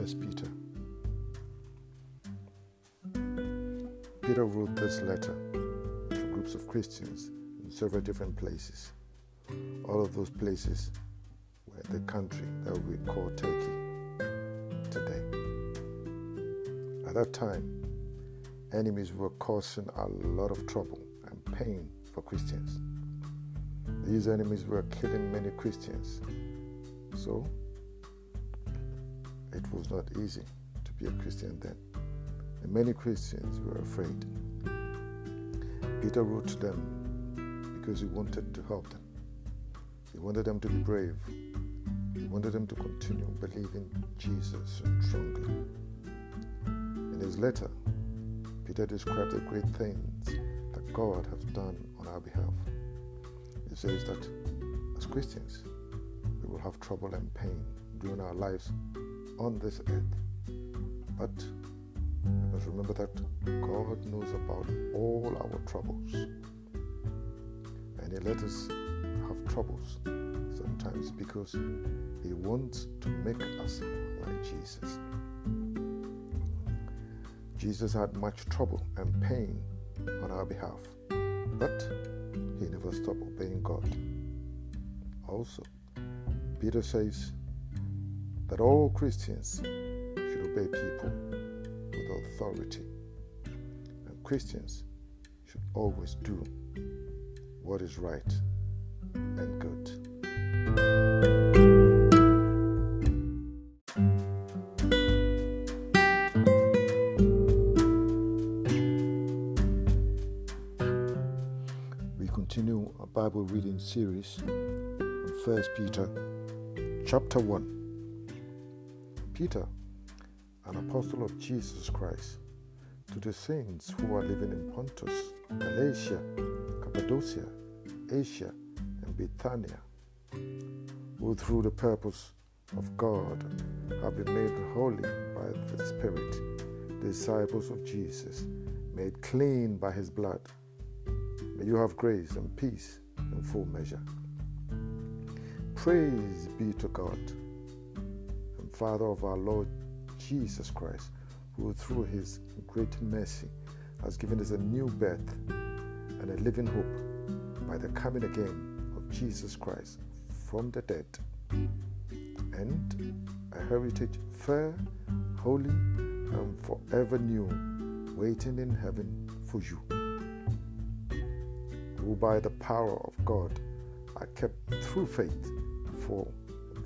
reading from the book of First Peter. Peter wrote this letter to groups of Christians in several different places. All of those places were the country that we call Turkey today. At that time, enemies were causing a lot of trouble and pain for Christians. These enemies were killing many Christians. So, it was not easy to be a Christian then. And many Christians were afraid. Peter wrote to them because he wanted to help them. He wanted them to be brave. He wanted them to continue believing Jesus strongly. In his letter, Peter described the great things that God has done on our behalf. He says that as Christians, we will have trouble and pain during our lives on this earth. But we must remember that God knows about all our troubles. And He let us have troubles sometimes because He wants to make us like Jesus. Jesus had much trouble and pain on our behalf, but he never stopped obeying God. Also, Peter says that all Christians should obey people with authority, and Christians should always do what is right and good. We continue our Bible reading series on 1 Peter chapter 1. Peter, an apostle of Jesus Christ, to the saints who are living in Pontus, Galatia, Cappadocia, Asia, and Bithynia, who through the purpose of God have been made holy by the Spirit, disciples of Jesus, made clean by his blood. May you have grace and peace in full measure. Praise be to God Father of our Lord Jesus Christ, who through his great mercy has given us a new birth and a living hope by the coming again of Jesus Christ from the dead, and a heritage fair, holy, and forever new, waiting in heaven for you who by the power of God are kept through faith for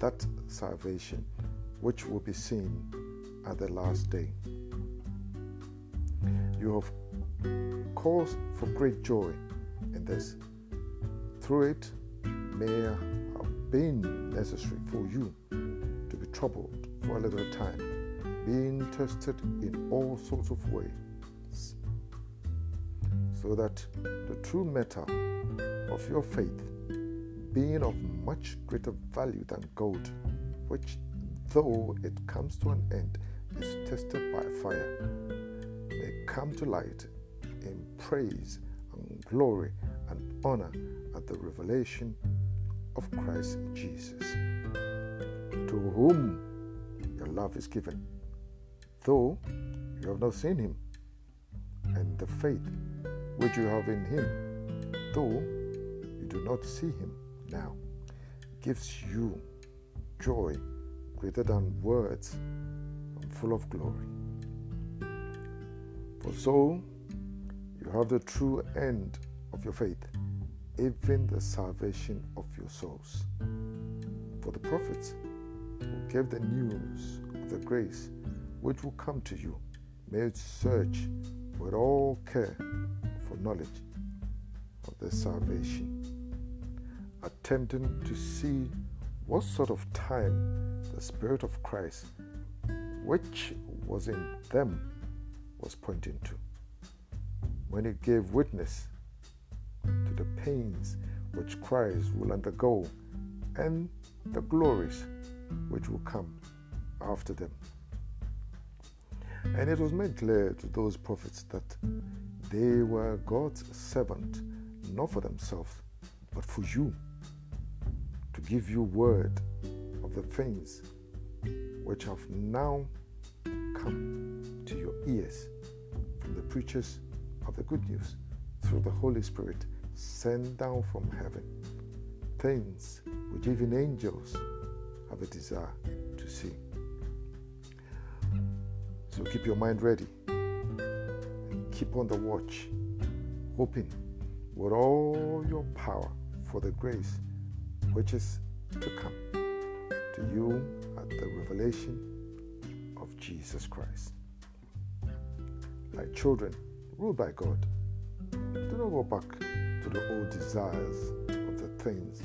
that salvation which will be seen at the last day. You have cause for great joy in this. Through it may have been necessary for you to be troubled for a little time, being tested in all sorts of ways so that the true matter of your faith, being of much greater value than gold, which though it comes to an end, is tested by fire, may come to light in praise and glory and honor at the revelation of Christ Jesus, to whom your love is given, though you have not seen him, and the faith which you have in him, though you do not see him now, gives you joy greater than words and full of glory. For so you have the true end of your faith, even the salvation of your souls. For the prophets who gave the news of the grace which will come to you made search with all care for knowledge of the salvation, attempting to see what sort of time the Spirit of Christ, which was in them, was pointing to, when it gave witness to the pains which Christ will undergo and the glories which will come after them. And it was made clear to those prophets that they were God's servant, not for themselves, but for you, to give you word the things which have now come to your ears from the preachers of the good news through the Holy Spirit sent down from heaven, things which even angels have a desire to see. So keep your mind ready. And keep on the watch, hoping with all your power for the grace which is to come to you at the revelation of Jesus Christ. Like children ruled by God, do not go back to the old desires of the things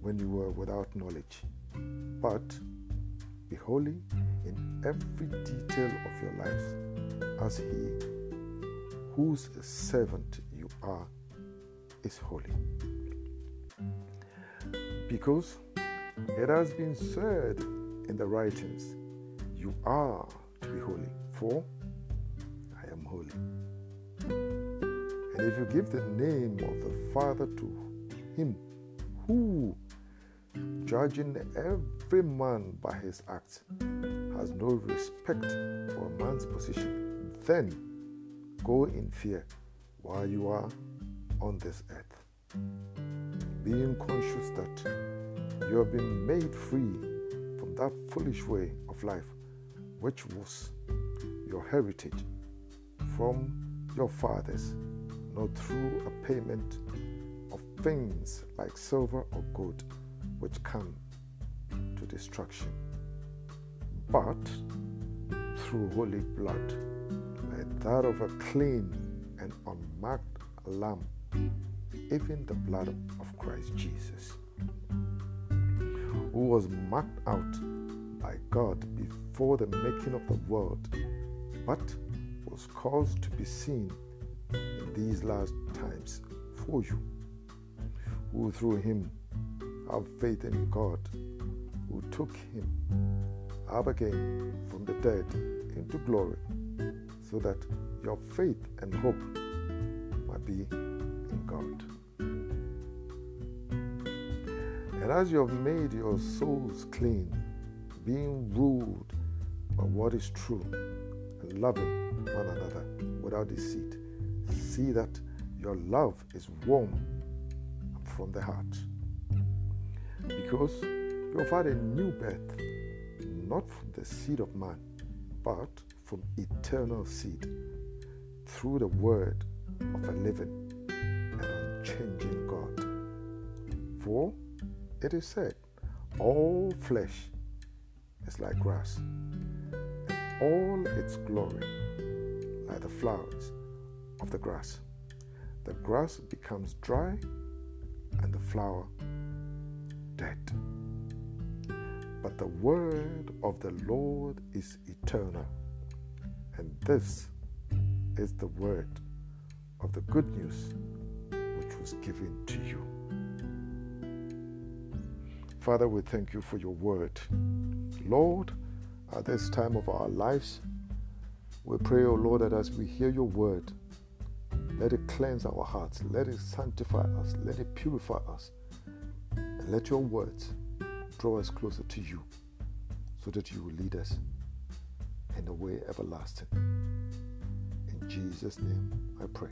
when you were without knowledge, but be holy in every detail of your lives as He whose servant you are is holy. Because it has been said in the writings, You are to be holy, for I am holy. And if you give the name of the Father to Him who, judging every man by his acts, has no respect for a man's position, then go in fear while you are on this earth, being conscious that you have been made free from that foolish way of life which was your heritage from your fathers, not through a payment of things like silver or gold, which come to destruction, but through holy blood, like that of a clean and unmarked lamb, even the blood of Christ Jesus, who was marked out by God before the making of the world, but was caused to be seen in these last times for you, who through him have faith in God, who took him up again from the dead into glory, so that your faith and hope might be in God. And as you have made your souls clean, being ruled by what is true, and loving one another without deceit, see that your love is warm from the heart. Because you have had a new birth, not from the seed of man, but from eternal seed, through the word of a living and unchanging God. For it is said, All flesh is like grass, and all its glory like the flowers of the grass. The grass becomes dry and the flower dead. But the word of the Lord is eternal, and this is the word of the good news which was given to you. Father, we thank you for your word. Lord, at this time of our lives, we pray, O oh Lord, that as we hear your word, let it cleanse our hearts, let it sanctify us, let it purify us, and let your words draw us closer to you so that you will lead us in the way everlasting. In Jesus' name I pray.